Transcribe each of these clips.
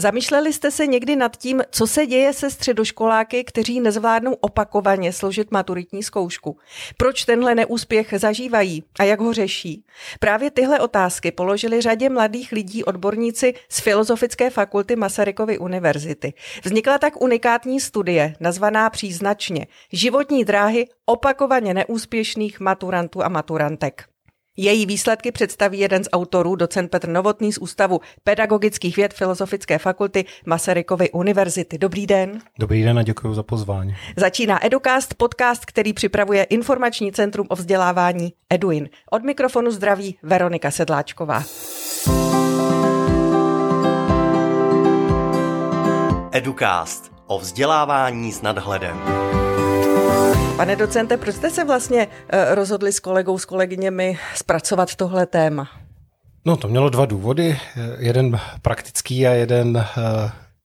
Zamýšleli jste se někdy nad tím, co se děje se středoškoláky, kteří nezvládnou opakovaně složit maturitní zkoušku? Proč tenhle neúspěch zažívají a jak ho řeší? Právě tyhle otázky položili řadě mladých lidí odborníci z Filozofické fakulty Masarykovy univerzity. Vznikla tak unikátní studie, nazvaná příznačně Životní dráhy opakovaně neúspěšných maturantů a maturantek. Její výsledky představí jeden z autorů, docent Petr Novotný z Ústavu pedagogických věd Filozofické fakulty Masarykovy univerzity. Dobrý den. Dobrý den a děkuji za pozvání. Začíná Educast, podcast, který připravuje Informační centrum o vzdělávání Eduin. Od mikrofonu zdraví Veronika Sedláčková. Educast o vzdělávání s nadhledem. Pane docente, proč jste se vlastně eh, rozhodli s kolegou, s kolegyněmi zpracovat tohle téma? No, to mělo dva důvody. Jeden praktický a jeden uh,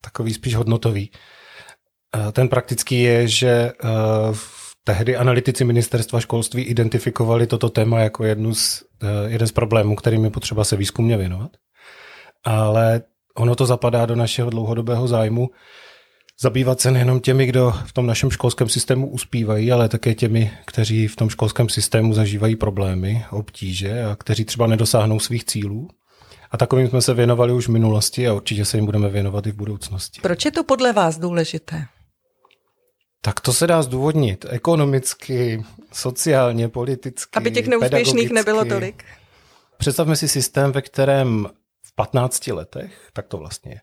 takový spíš hodnotový. Uh, ten praktický je, že tehdy analytici ministerstva školství identifikovali toto téma jako jednu z, jeden z problémů, kterým je potřeba se výzkumně věnovat. Ale ono to zapadá do našeho dlouhodobého zájmu, zabývat se nejenom těmi, kdo v tom našem školském systému uspívají, ale také těmi, kteří v tom školském systému zažívají problémy, obtíže a kteří třeba nedosáhnou svých cílů. A takovým jsme se věnovali už v minulosti a určitě se jim budeme věnovat i v budoucnosti. Proč je to podle vás důležité? Tak to se dá zdůvodnit ekonomicky, sociálně, politicky. Aby těch neúspěšných nebylo tolik. Představme si systém, ve kterém v 15 letech, tak to vlastně je,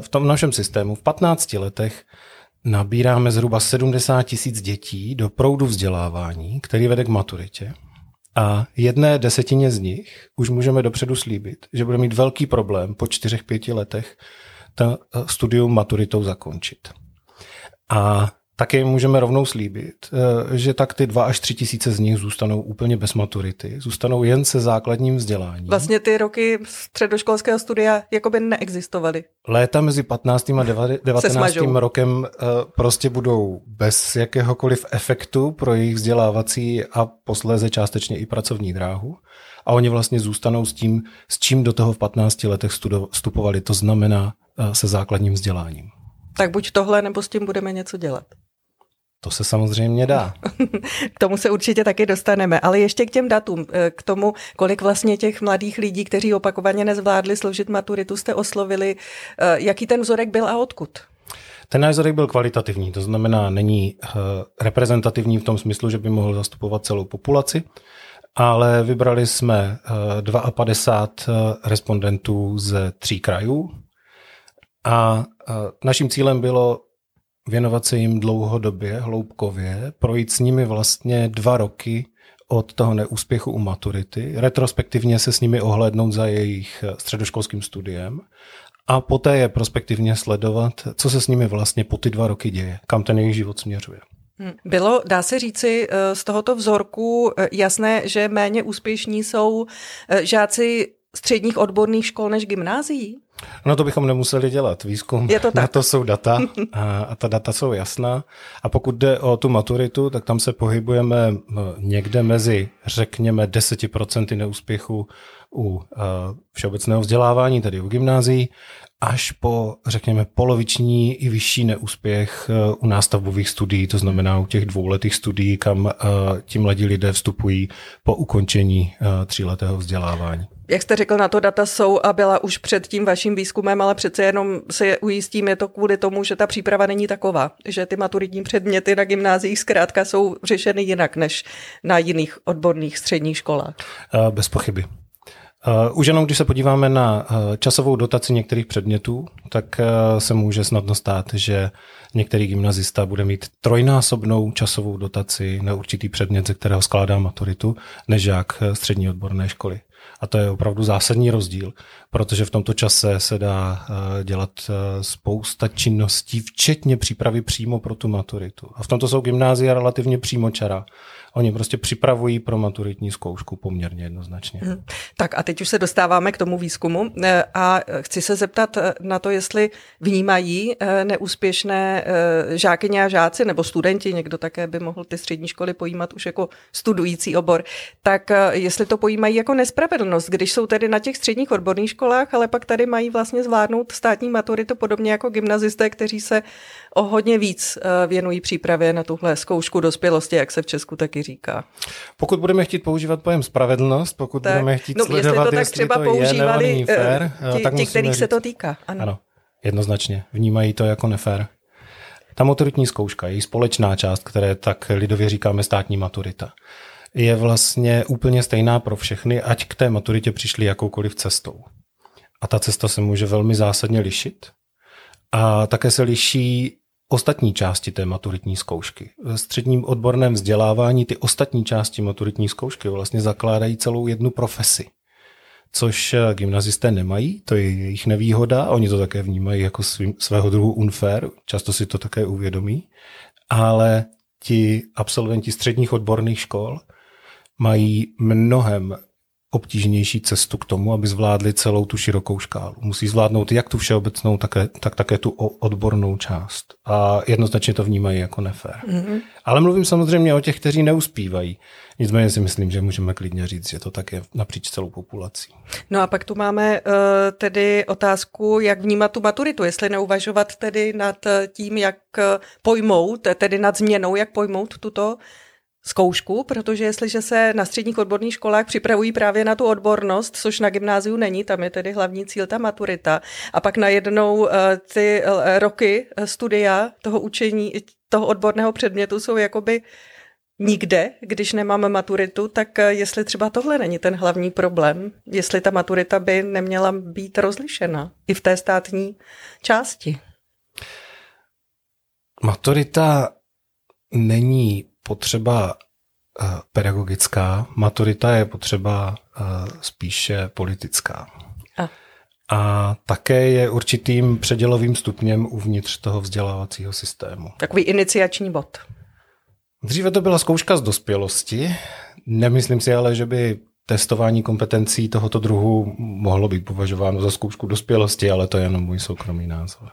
v tom našem systému v 15 letech nabíráme zhruba 70 tisíc dětí do proudu vzdělávání, který vede k maturitě. A jedné desetině z nich už můžeme dopředu slíbit, že bude mít velký problém po čtyřech, pěti letech ta eh, studium maturitou zakončit. A také můžeme rovnou slíbit, eh, že tak ty dva až tři tisíce z nich zůstanou úplně bez maturity, zůstanou jen se základním vzděláním. Vlastně ty roky středoškolského studia jakoby neexistovaly. Léta mezi 15. a 19. rokem eh, prostě budou bez jakéhokoliv efektu pro jejich vzdělávací a posléze částečně i pracovní dráhu. A oni vlastně zůstanou s tím, s čím do toho v 15 letech vstupovali, to znamená eh, se základním vzděláním. Tak buď tohle, nebo s tím budeme něco dělat. To se samozřejmě dá. k tomu se určitě taky dostaneme, ale ještě k těm datům, eh, k tomu, kolik vlastně těch mladých lidí, kteří opakovaně nezvládli složit maturitu, jste oslovili, eh, jaký ten vzorek byl a odkud? Ten náš vzorek byl kvalitativní, to znamená, není eh, reprezentativní v tom smyslu, že by mohl zastupovat celou populaci, ale vybrali jsme 52 respondentů ze tří krajů a naším cílem bylo věnovat se jim dlouhodobě, hloubkově, projít s nimi vlastně dva roky od toho neúspěchu u maturity, retrospektivně se s nimi ohlednout za jejich středoškolským studiem a poté je prospektivně sledovat, co se s nimi vlastně po ty dva roky děje, kam ten jejich život směřuje. Hmm. Bylo, dá se říci, eh, z tohoto vzorku eh, jasné, že méně úspěšní jsou eh, žáci středních odborných škol než gymnázií? No to bychom nemuseli dělat. Výzkum, Je to tak. na to jsou data a, a ta data jsou jasná. A pokud jde o tu maturitu, tak tam se pohybujeme někde mezi, řekněme, 10% neúspěchu u uh, všeobecného vzdělávání, tedy u gymnázií, až po, řekněme, poloviční i vyšší neúspěch uh, u nástavbových studií, to znamená u těch dvouletých studií, kam uh, ti mladí lidé vstupují po ukončení tříletého vzdělávání jak jste řekl, na to data jsou a byla už před tím vaším výzkumem, ale přece jenom se ujistím, je to kvůli tomu, že ta příprava není taková, že ty maturitní předměty na gymnáziích zkrátka jsou řešeny jinak než na jiných odborných středních školách. Bez pochyby. Už jenom když se podíváme na časovou dotaci některých předmětů, tak se může snadno stát, že některý gymnazista bude mít trojnásobnou časovou dotaci na určitý předmět, ze kterého skládá maturitu, než žák střední odborné školy. A to je opravdu zásadní rozdíl, protože v tomto čase se dá eh, dělat eh, spousta činností, včetně přípravy přímo pro tu maturitu. A v tomto jsou gymnázia relativně přímočara. Oni prostě připravují pro maturitní zkoušku poměrně jednoznačně. Hmm. Tak a teď už se dostáváme k tomu výzkumu eh, a chci se zeptat na to, jestli vnímají neúspěšné žákyně a žáci nebo studenti, někdo také by mohl ty střední školy pojímat už jako studující obor, tak jestli to pojímají jako nespravedlnost, když jsou tedy na těch středních odborných školách, ale pak tady mají vlastně zvládnout státní maturitu podobně jako gymnazisté, kteří se o hodně víc eh, věnují přípravě na tuhle zkoušku dospělosti, jak se v Česku taky říká. Pokud budeme chtít používat pojem spravedlnost, pokud tak, budeme chtít no, sledovat, jestli to tak třeba jestli to používali je fér, ti, tak ti kterých se to týká. Ano. ano, jednoznačně. Vnímají to jako nefér. Ta maturitní zkouška, její společná část, které tak lidově říkáme státní maturita, je vlastně úplně stejná pro všechny, ať k té maturitě přišli jakoukoliv cestou. A ta cesta se může velmi zásadně lišit. A také se liší ostatní části té maturitní zkoušky. Ve středním odborném vzdělávání ty ostatní části maturitní zkoušky vlastně zakládají celou jednu profesi což eh, gymnazisté nemají, to je jejich nevýhoda, oni to také vnímají jako svým, svého druhu unfair, často si to také uvědomí, ale ti absolventi středních odborných škol mají mnohem obtížnější cestu k tomu, aby zvládli celou tu širokou škálu. Musí zvládnout jak tu všeobecnou, také, tak také tu odbornou část. A jednoznačně to vnímají jako nefér. Mm-hmm. Ale mluvím samozřejmě o těch, kteří neuspívají. Nicméně si myslím, že můžeme klidně říct, že to tak je napříč celou populací. No a pak tu máme uh, tedy otázku, jak vnímat tu maturitu, jestli neuvažovat tedy nad tím, jak pojmout, tedy nad změnou, jak pojmout tuto zkoušku, protože jestliže se na středních odborných školách připravují právě na tu odbornost, což na gymnáziu není, tam je tedy hlavní cíl ta maturita, a pak najednou eh, ty eh, roky studia toho učení, toho odborného předmětu jsou jakoby nikde, když nemám maturitu, tak eh, jestli třeba tohle není ten hlavní problém, jestli ta maturita by neměla být rozlišena i v té státní části. Maturita není potřeba uh, pedagogická, maturita je potřeba uh, spíše politická. A. a také je určitým předělovým stupněm uvnitř toho vzdělávacího systému. Takový iniciační bod. Dříve to byla zkouška z dospělosti. Nemyslím si ale, že by testování kompetencí tohoto druhu mohlo být považováno za zkoušku dospělosti, ale to je jenom můj soukromý názor.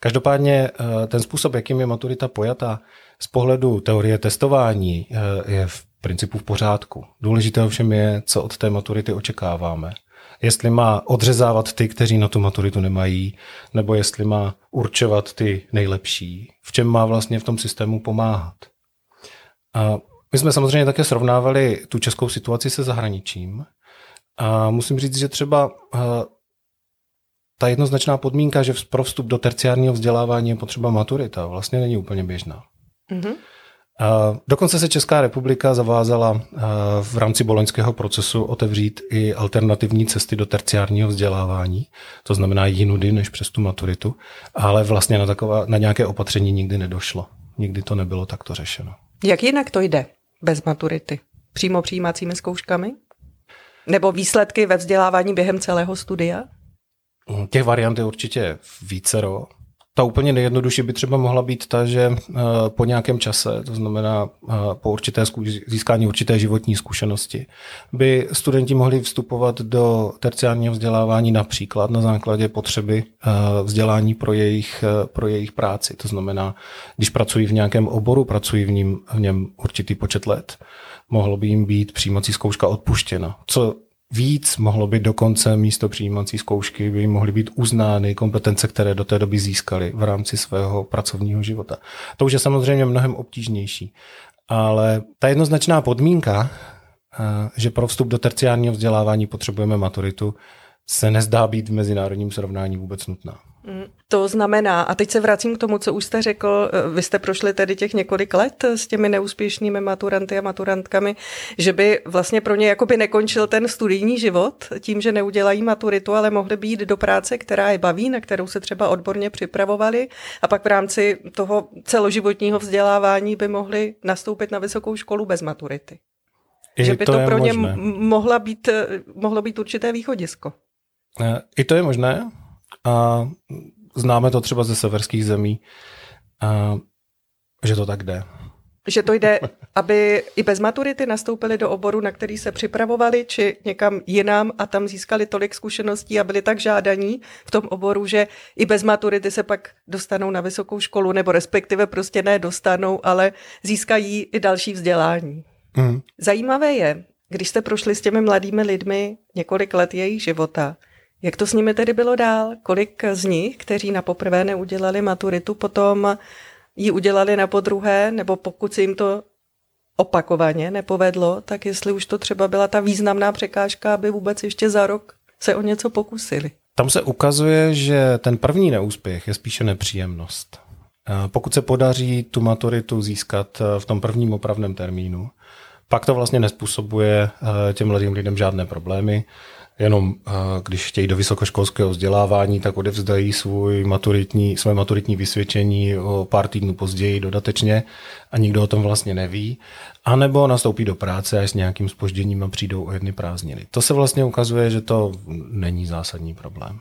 Každopádně eh, ten způsob, jakým je maturita pojata, z pohledu teorie testování eh, je v principu v pořádku. Důležité ovšem je, co od té maturity očekáváme. Jestli má odřezávat ty, kteří na tu maturitu nemají, nebo jestli má určovat ty nejlepší. V čem má vlastně v tom systému pomáhat. A my jsme samozřejmě také srovnávali tu českou situaci se zahraničím. A musím říct, že třeba eh, ta jednoznačná podmínka, že pro vstup do terciárního vzdělávání je potřeba maturita, vlastně není úplně běžná. Mm-hmm. Dokonce se Česká republika zavázala v rámci boloňského procesu otevřít i alternativní cesty do terciárního vzdělávání, to znamená jinudy než přes tu maturitu, ale vlastně na, taková, na nějaké opatření nikdy nedošlo. Nikdy to nebylo takto řešeno. Jak jinak to jde bez maturity? Přímo přijímacími zkouškami? Nebo výsledky ve vzdělávání během celého studia? Těch variant je určitě vícero. Ta úplně nejjednodušší by třeba mohla být ta, že eh, po nějakém čase, to znamená eh, po určité získání určité životní zkušenosti, by studenti mohli vstupovat do terciárního vzdělávání například na základě potřeby eh, vzdělání pro jejich, pro jejich práci. To znamená, když pracují v nějakém oboru, pracují v, ním, v něm určitý počet let, mohlo by jim být přijímací zkouška odpuštěna. Co víc, mohlo by dokonce místo přijímací zkoušky by mohly být uznány kompetence, které do té doby získali v rámci svého pracovního života. To už je samozřejmě mnohem obtížnější, ale ta jednoznačná podmínka, eh, že pro vstup do terciárního vzdělávání potřebujeme maturitu, se nezdá být v mezinárodním srovnání vůbec nutná. To znamená, a teď se vracím k tomu, co už jste řekl, eh, vy jste prošli tedy těch několik let s těmi neúspěšnými maturanty a maturantkami, že by vlastně pro ně jakoby nekončil ten studijní život tím, že neudělají maturitu, ale mohli být do práce, která je baví, na kterou se třeba odborně připravovali a pak v rámci toho celoživotního vzdělávání by mohli nastoupit na vysokou školu bez maturity. I že by to, to pro ně mohla být, eh, mohlo být určité východisko. Eh, I to je možné, a známe to třeba ze severských zemí, a, že to tak jde. Že to jde, aby i bez maturity nastoupili do oboru, na který se připravovali, či někam jinam a tam získali tolik zkušeností a byli tak žádaní v tom oboru, že i bez maturity se pak dostanou na vysokou školu, nebo respektive prostě ne dostanou, ale získají i další vzdělání. Mm. Zajímavé je, Když jste prošli s těmi mladými lidmi několik let jejich života, jak to s nimi tedy bylo dál? Kolik z nich, kteří na poprvé neudělali maturitu, potom ji udělali na podruhé, nebo pokud se jim to opakovaně nepovedlo, tak jestli už to třeba byla ta významná překážka, aby vůbec ještě za rok se o něco pokusili. Tam se ukazuje, že ten první neúspěch je spíše nepříjemnost. Pokud se podaří tu maturitu získat v tom prvním opravném termínu, pak to vlastně nespůsobuje eh, těm mladým lidem žádné problémy. Jenom když chtějí do vysokoškolského vzdělávání, tak odevzdají svůj maturitní, své maturitní vysvědčení o pár týdnů později dodatečně a nikdo o tom vlastně neví. A nebo nastoupí do práce a s nějakým spožděním a přijdou o jedny prázdniny. To se vlastně ukazuje, že to není zásadní problém.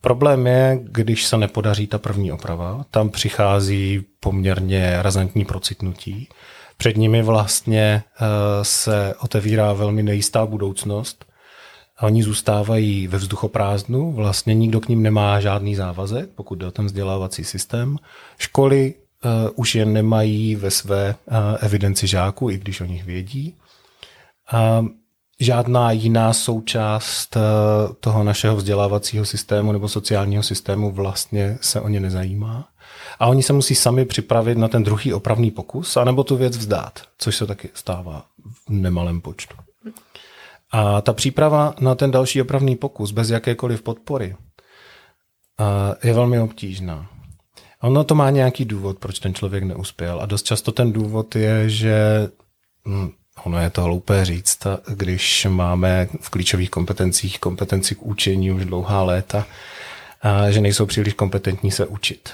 Problém je, když se nepodaří ta první oprava, tam přichází poměrně razantní procitnutí před nimi vlastně eh, se otevírá velmi nejistá budoucnost a oni zůstávají ve vzduchoprázdnu, vlastně nikdo k ním nemá žádný závazek, pokud jde o ten vzdělávací systém. Školy uh, už je nemají ve své uh, evidenci žáků, i když o nich vědí. A žádná jiná součást uh, toho našeho vzdělávacího systému nebo sociálního systému vlastně se o ně nezajímá a oni se musí sami připravit na ten druhý opravný pokus, anebo tu věc vzdát, což se taky stává v nemalém počtu. A ta příprava na ten další opravný pokus bez jakékoliv podpory je velmi obtížná. Ono to má nějaký důvod, proč ten člověk neuspěl. A dost často ten důvod je, že hm, ono je to hloupé říct, když máme v klíčových kompetencích kompetenci k učení už dlouhá léta, a že nejsou příliš kompetentní se učit.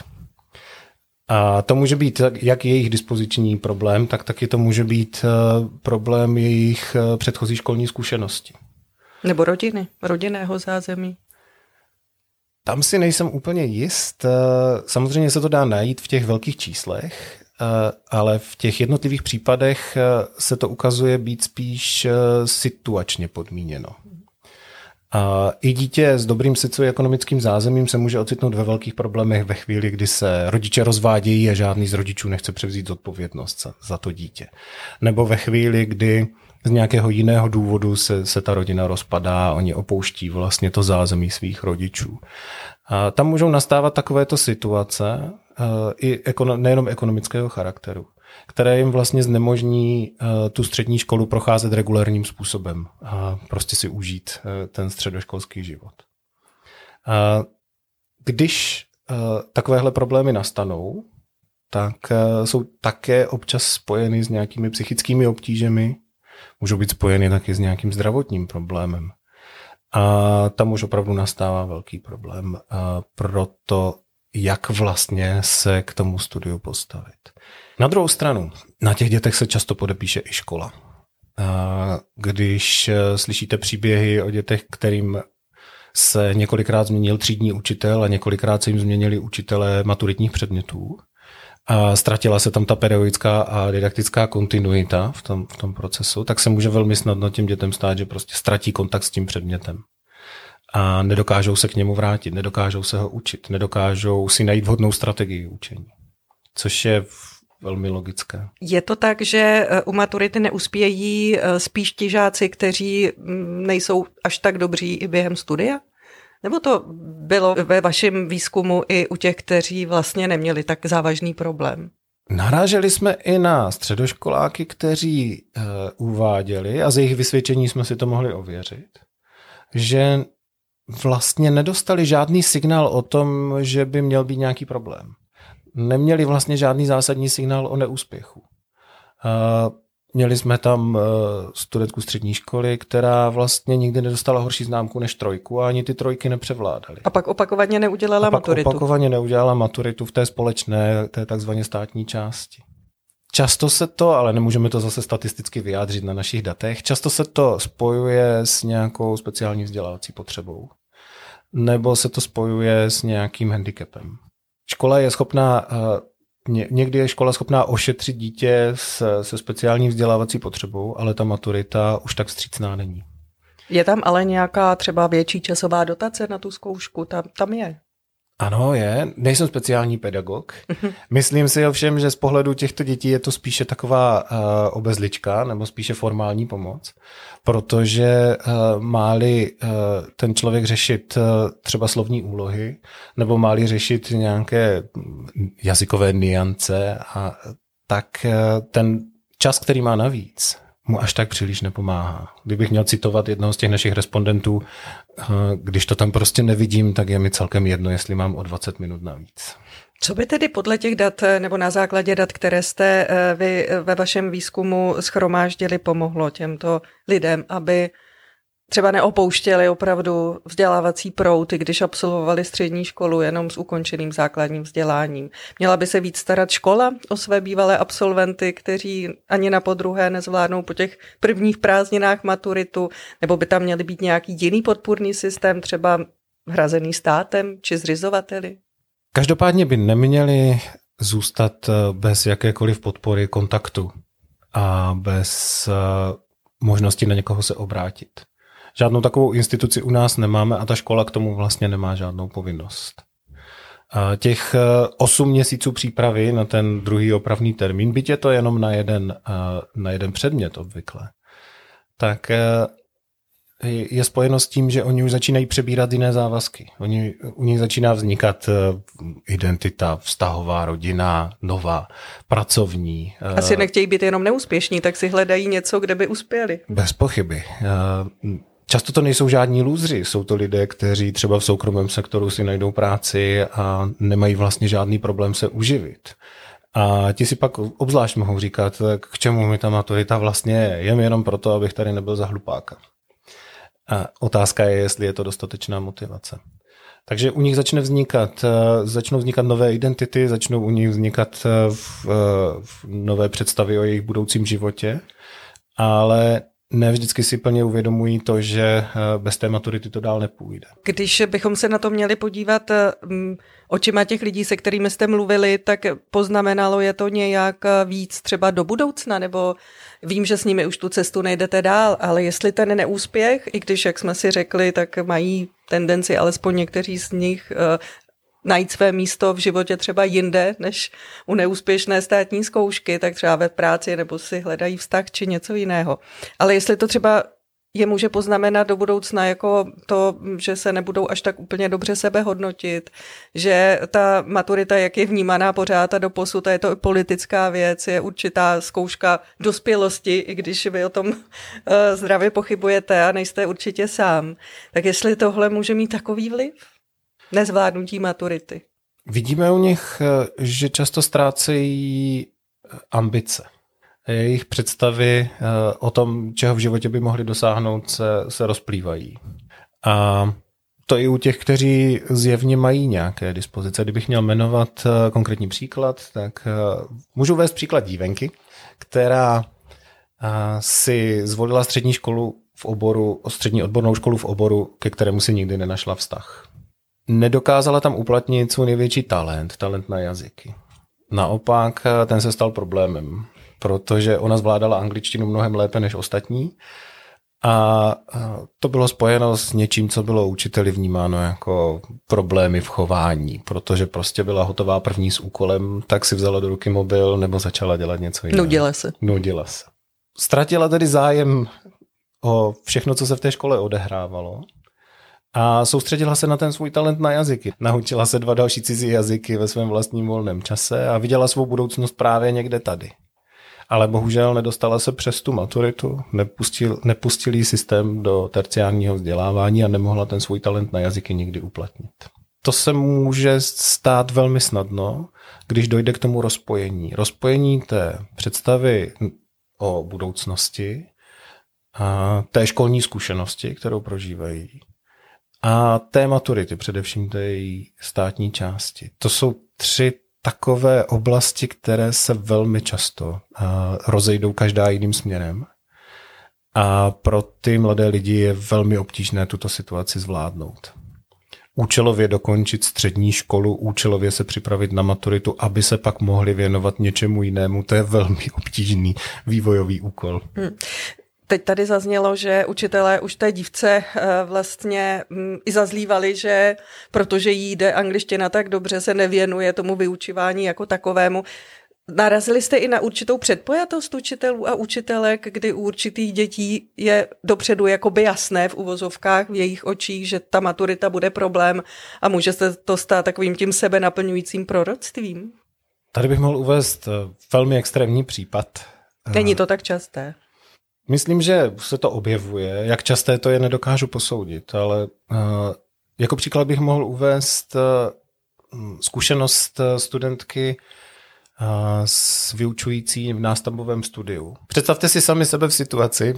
A to může být jak jejich dispoziční problém, tak taky to může být eh, problém jejich eh, předchozí školní zkušenosti. Nebo rodiny, rodinného zázemí. Tam si nejsem úplně jist. Eh, samozřejmě se to dá najít v těch velkých číslech, ale v těch jednotlivých případech se to ukazuje být spíš situačně podmíněno. I dítě s dobrým socioekonomickým zázemím se může ocitnout ve velkých problémech ve chvíli, kdy se rodiče rozvádějí a žádný z rodičů nechce převzít zodpovědnost za, to dítě. Nebo ve chvíli, kdy z nějakého jiného důvodu se, se ta rodina rozpadá a oni opouští vlastně to zázemí svých rodičů. A tam můžou nastávat takovéto situace, i ekono, nejenom ekonomického charakteru které jim vlastně znemožní uh, tu střední školu procházet regulárním způsobem a prostě si užít uh, ten středoškolský život. Uh, když takovéhle problémy nastanou, tak jsou také občas spojeny s nějakými psychickými obtížemi, můžou být spojeny taky s nějakým zdravotním problémem. A tam už opravdu nastává velký problém pro to, jak vlastně se k tomu studiu postavit. Na druhou stranu, na těch dětech se často podepíše i škola. Když e, slyšíte příběhy o dětech, kterým se několikrát změnil třídní učitel a několikrát se jim změnili učitelé maturitních předmětů, a ztratila se tam ta pedagogická a didaktická kontinuita v tom, v tom procesu, tak se může velmi snadno těm dětem stát, že prostě ztratí kontakt s tím předmětem. A nedokážou se k němu vrátit, nedokážou se ho učit, nedokážou si najít vhodnou strategii učení. Což je velmi logické. Je to tak, že eh, u maturity neuspějí eh, spíš ti žáci, kteří nejsou až tak dobří i během studia? Nebo to bylo ve vašem výzkumu i u těch, kteří vlastně neměli tak závažný problém? Naráželi jsme i na středoškoláky, kteří uh, uváděli, a z jejich vysvědčení jsme si to mohli ověřit, že vlastně nedostali žádný signál o tom, že by měl být nějaký problém neměli vlastně žádný zásadní signál o neúspěchu. Měli jsme tam e, studentku střední školy, která vlastně nikdy nedostala horší známku než trojku a ani ty trojky nepřevládaly. A pak opakovaně neudělala a pak maturitu. opakovaně neudělala maturitu v té společné, té takzvaně státní části. Často se to, ale nemůžeme to zase statisticky vyjádřit na našich datech, často se to spojuje s nějakou speciální vzdělávací potřebou. Nebo se to spojuje s nějakým handicapem. Škola je schopná, eh, někdy je škola schopná ošetřit dítě se, se speciální vzdělávací potřebou, ale ta maturita už tak vstřícná není. Je tam ale nějaká třeba větší časová dotace na tu zkoušku? Tam, tam je. Ano, je. Nejsem speciální pedagog. Myslím si ovšem, že z pohledu těchto dětí je to spíše taková uh, obezlička nebo spíše formální pomoc, protože uh, máli uh, ten člověk řešit uh, třeba slovní úlohy nebo máli řešit nějaké jazykové niance, a tak uh, ten čas, který má navíc, mu až tak příliš nepomáhá. Kdybych měl citovat jednoho z těch našich respondentů, eh, když to tam prostě nevidím, tak je mi celkem jedno, jestli mám o 20 minut navíc. Co by tedy podle těch dat eh, nebo na základě dat, které jste eh, vy ve vašem výzkumu schromáždili, pomohlo těmto lidem, aby třeba neopouštěli opravdu vzdělávací prout, když absolvovali střední školu jenom s ukončeným základním vzděláním. Měla by se víc starat škola o své bývalé absolventy, kteří ani na podruhé nezvládnou po těch prvních prázdninách maturitu, nebo by tam měly být nějaký jiný podpůrný systém, třeba hrazený státem či zřizovateli? Každopádně by neměli zůstat eh, bez jakékoliv podpory kontaktu a bez eh, možnosti na někoho se obrátit. Žádnou takovou instituci u nás nemáme a ta škola k tomu vlastně nemá žádnou povinnost. Těch 8 e, měsíců přípravy na ten druhý opravný termín, byť je to jenom na jeden, e, na jeden předmět obvykle, tak e, je spojeno s tím, že oni už začínají přebírat jiné závazky. Oni, u nich začíná vznikat identita, vztahová, rodina, nová, pracovní. Asi nechtějí být jenom neúspěšní, tak si hledají něco, kde by uspěli. Bez pochyby. Často to nejsou žádní lůzři, jsou to lidé, kteří třeba v soukromém sektoru si najdou práci a nemají vlastně žádný problém se uživit. A ti si pak obzvlášť mohou říkat, k čemu mi ta maturita vlastně je, jen jenom proto, abych tady nebyl za hlupáka. A otázka je, jestli je to dostatečná motivace. Takže u nich začne vznikat, začnou vznikat nové identity, začnou u nich vznikat v, v nové představy o jejich budoucím životě, ale ne vždycky si plně uvědomují to, že eh, bez té maturity to dál nepůjde. Když bychom se na to měli podívat eh, očima těch lidí, se kterými jste mluvili, tak poznamenalo je to nějak eh, víc třeba do budoucna, nebo vím, že s nimi už tu cestu nejdete dál, ale jestli ten neúspěch, i když, jak jsme si řekli, tak mají tendenci alespoň někteří z nich najít své místo v životě třeba jinde, než u neúspěšné státní zkoušky, tak třeba ve práci nebo si hledají vztah či něco jiného. Ale jestli to třeba je může poznamenat do budoucna jako to, že se nebudou až tak úplně dobře sebe hodnotit, že ta maturita, jak je vnímaná pořád a do posud, a je to politická věc, je určitá zkouška dospělosti, i když vy o tom uh, zdravě pochybujete a nejste určitě sám. Tak jestli tohle může mít takový vliv? Nezvládnutí maturity. Vidíme u nich, eh, že často ztrácejí eh, ambice. Jejich představy eh, o tom, čeho v životě by mohli dosáhnout, se, se rozplývají. A to i u těch, kteří zjevně mají nějaké dispozice. Kdybych měl jmenovat konkrétní příklad, tak můžu vést příklad dívenky, která si zvolila střední školu v oboru, střední odbornou školu v oboru, ke kterému si nikdy nenašla vztah nedokázala tam uplatnit svůj největší talent, talent na jazyky. Naopak eh, ten se stal problémem, protože ona zvládala angličtinu mnohem lépe než ostatní a eh, to bylo spojeno s něčím, co bylo učiteli vnímáno jako problémy v chování, protože prostě byla hotová první s úkolem, tak si vzala do ruky mobil nebo začala dělat něco jiného. Nudila se. Nudila se. Ztratila tedy zájem o všechno, co se v té škole odehrávalo a soustředila se na ten svůj talent na jazyky. Naučila se dva další cizí jazyky ve svém vlastním volném čase a viděla svou budoucnost právě někde tady. Ale bohužel nedostala se přes tu maturitu, nepustil, nepustil jí systém do terciárního vzdělávání a nemohla ten svůj talent na jazyky nikdy uplatnit. To se může stát velmi snadno, když dojde k tomu rozpojení. Rozpojení té představy o budoucnosti a té školní zkušenosti, kterou prožívají, a té maturity, především té její státní části. To jsou tři takové oblasti, které se velmi často uh, rozejdou každá jiným směrem. A pro ty mladé lidi je velmi obtížné tuto situaci zvládnout. Účelově dokončit střední školu, účelově se připravit na maturitu, aby se pak mohli věnovat něčemu jinému, to je velmi obtížný vývojový úkol. Hmm. Teď tady zaznělo, že učitelé už té dívce eh, vlastně mm, i zazlívali, že protože jí jde angličtina tak dobře, se nevěnuje tomu vyučování jako takovému. Narazili jste i na určitou předpojatost učitelů a učitelek, kdy u určitých dětí je dopředu jakoby jasné v uvozovkách v jejich očích, že ta maturita bude problém a může se to stát takovým tím sebe naplňujícím proroctvím? Tady bych mohl uvést eh, velmi extrémní případ. Není to tak časté. Myslím, že se to objevuje. Jak časté to je, nedokážu posoudit, ale uh, jako příklad bych mohl uvést uh, zkušenost studentky s vyučující v nástavbovém studiu. Představte si sami sebe v situaci,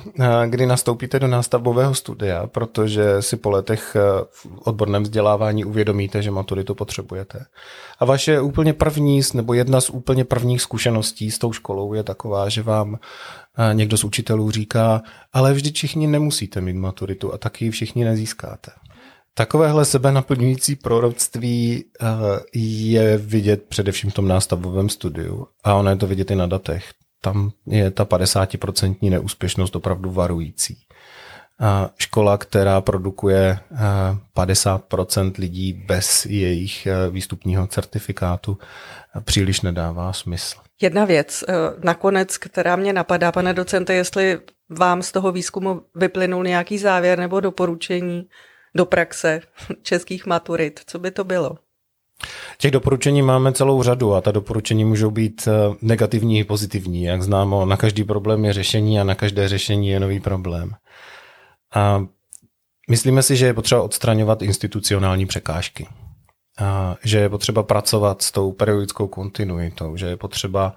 kdy nastoupíte do nástavbového studia, protože si po letech v odborném vzdělávání uvědomíte, že maturitu potřebujete. A vaše úplně první, nebo jedna z úplně prvních zkušeností s tou školou je taková, že vám někdo z učitelů říká, ale vždy všichni nemusíte mít maturitu a taky všichni nezískáte. Takovéhle sebenaplňující proroctví eh, je vidět především v tom nástavovém studiu a ono je to vidět i na datech. Tam je ta 50% neúspěšnost opravdu varující. Škola, která produkuje 50% eh, lidí bez jejich eh, výstupního certifikátu, příliš nedává smysl. Jedna věc nakonec, která mě napadá, pane docente, jestli vám z toho výzkumu vyplynul nějaký závěr nebo doporučení, do praxe českých maturit? Co by to bylo? Těch doporučení máme celou řadu a ta doporučení můžou být eh, negativní i pozitivní. Jak známo, na každý problém je řešení a na každé řešení je nový problém. A myslíme si, že je potřeba odstraňovat institucionální překážky. A že je potřeba pracovat s tou periodickou kontinuitou, že je potřeba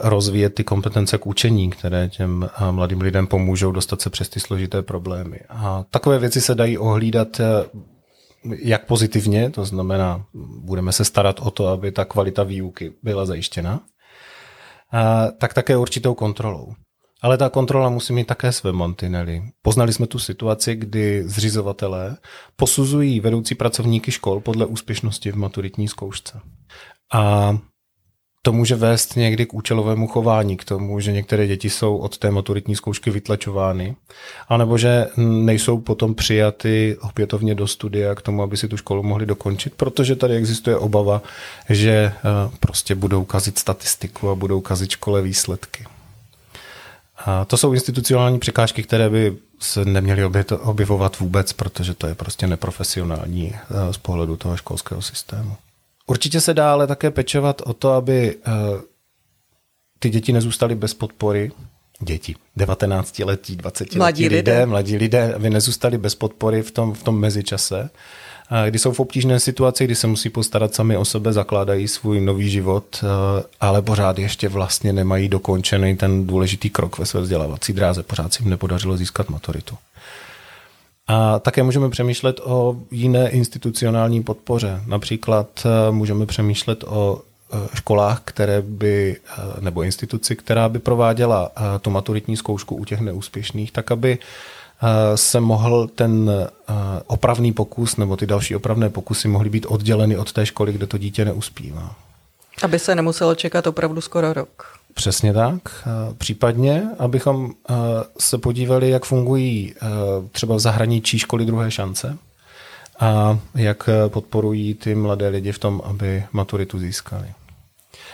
rozvíjet ty kompetence k učení, které těm mladým lidem pomůžou dostat se přes ty složité problémy. A takové věci se dají ohlídat e, jak pozitivně, to znamená, budeme se starat o to, aby ta kvalita výuky byla zajištěna, tak také určitou kontrolou. Ale ta kontrola musí mít také své mantinely. Poznali jsme tu situaci, kdy zřizovatelé posuzují vedoucí pracovníky škol podle úspěšnosti v maturitní zkoušce. A to může vést někdy k účelovému chování, k tomu, že některé děti jsou od té maturitní zkoušky vytlačovány, anebo že nejsou potom přijaty opětovně do studia k tomu, aby si tu školu mohli dokončit, protože tady existuje obava, že eh, prostě budou kazit statistiku a budou kazit škole výsledky. A to jsou institucionální překážky, které by se neměly objevovat vůbec, protože to je prostě neprofesionální eh, z pohledu toho školského systému. Určitě se dá ale také pečovat o to, aby uh, ty děti nezůstaly bez podpory. Děti, 19 letí, 20 mladí lidé, lidé, mladí lidé, aby nezůstali bez podpory v tom, v tom mezičase, kdy jsou v obtížné situaci, kdy se musí postarat sami o sebe, zakládají svůj nový život, eh, ale pořád ještě vlastně nemají dokončený ten důležitý krok ve své vzdělávací dráze. Pořád si jim nepodařilo získat maturitu. A také můžeme přemýšlet o jiné institucionální podpoře. Například eh, můžeme přemýšlet o eh, školách, které by, eh, nebo instituci, která by prováděla tu maturitní zkoušku u těch neúspěšných, tak aby se mohl ten opravný pokus nebo ty další opravné pokusy mohly být odděleny od té školy, kde to dítě neuspívá. Aby se nemuselo čekat opravdu skoro rok. Přesně tak. Případně, abychom se podívali, jak fungují třeba v zahraničí školy druhé šance a jak podporují ty mladé lidi v tom, aby maturitu získali.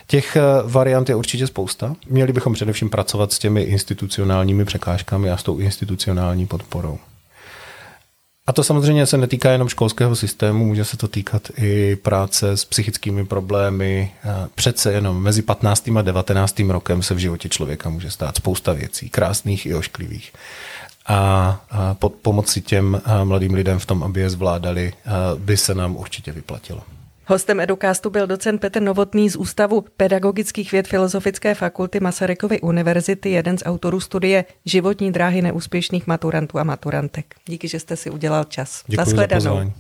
Těch variant je určitě spousta. Měli bychom především pracovat s těmi institucionálními překážkami a s tou institucionální podporou. A to samozřejmě se netýká jenom školského systému, může se to týkat i práce s psychickými problémy. Přece jenom mezi 15. a 19. rokem se v životě člověka může stát spousta věcí, krásných i ošklivých. A pod pomoci těm mladým lidem v tom, aby je zvládali, by se nám určitě vyplatilo. Hostem Educastu byl docent Petr Novotný z Ústavu pedagogických věd Filozofické fakulty Masarykovy univerzity, jeden z autorů studie Životní dráhy neúspěšných maturantů a maturantek. Díky, že jste si udělal čas. Děkuji za pozvání.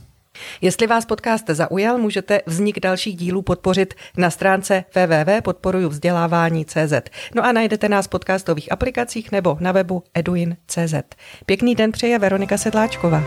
Jestli vás podcast zaujal, můžete vznik dalších dílů podpořit na stránce www.podporujuvzdělávání.cz. No a najdete nás v podcastových aplikacích nebo na webu eduin.cz. Pěkný den přeje Veronika Sedláčková.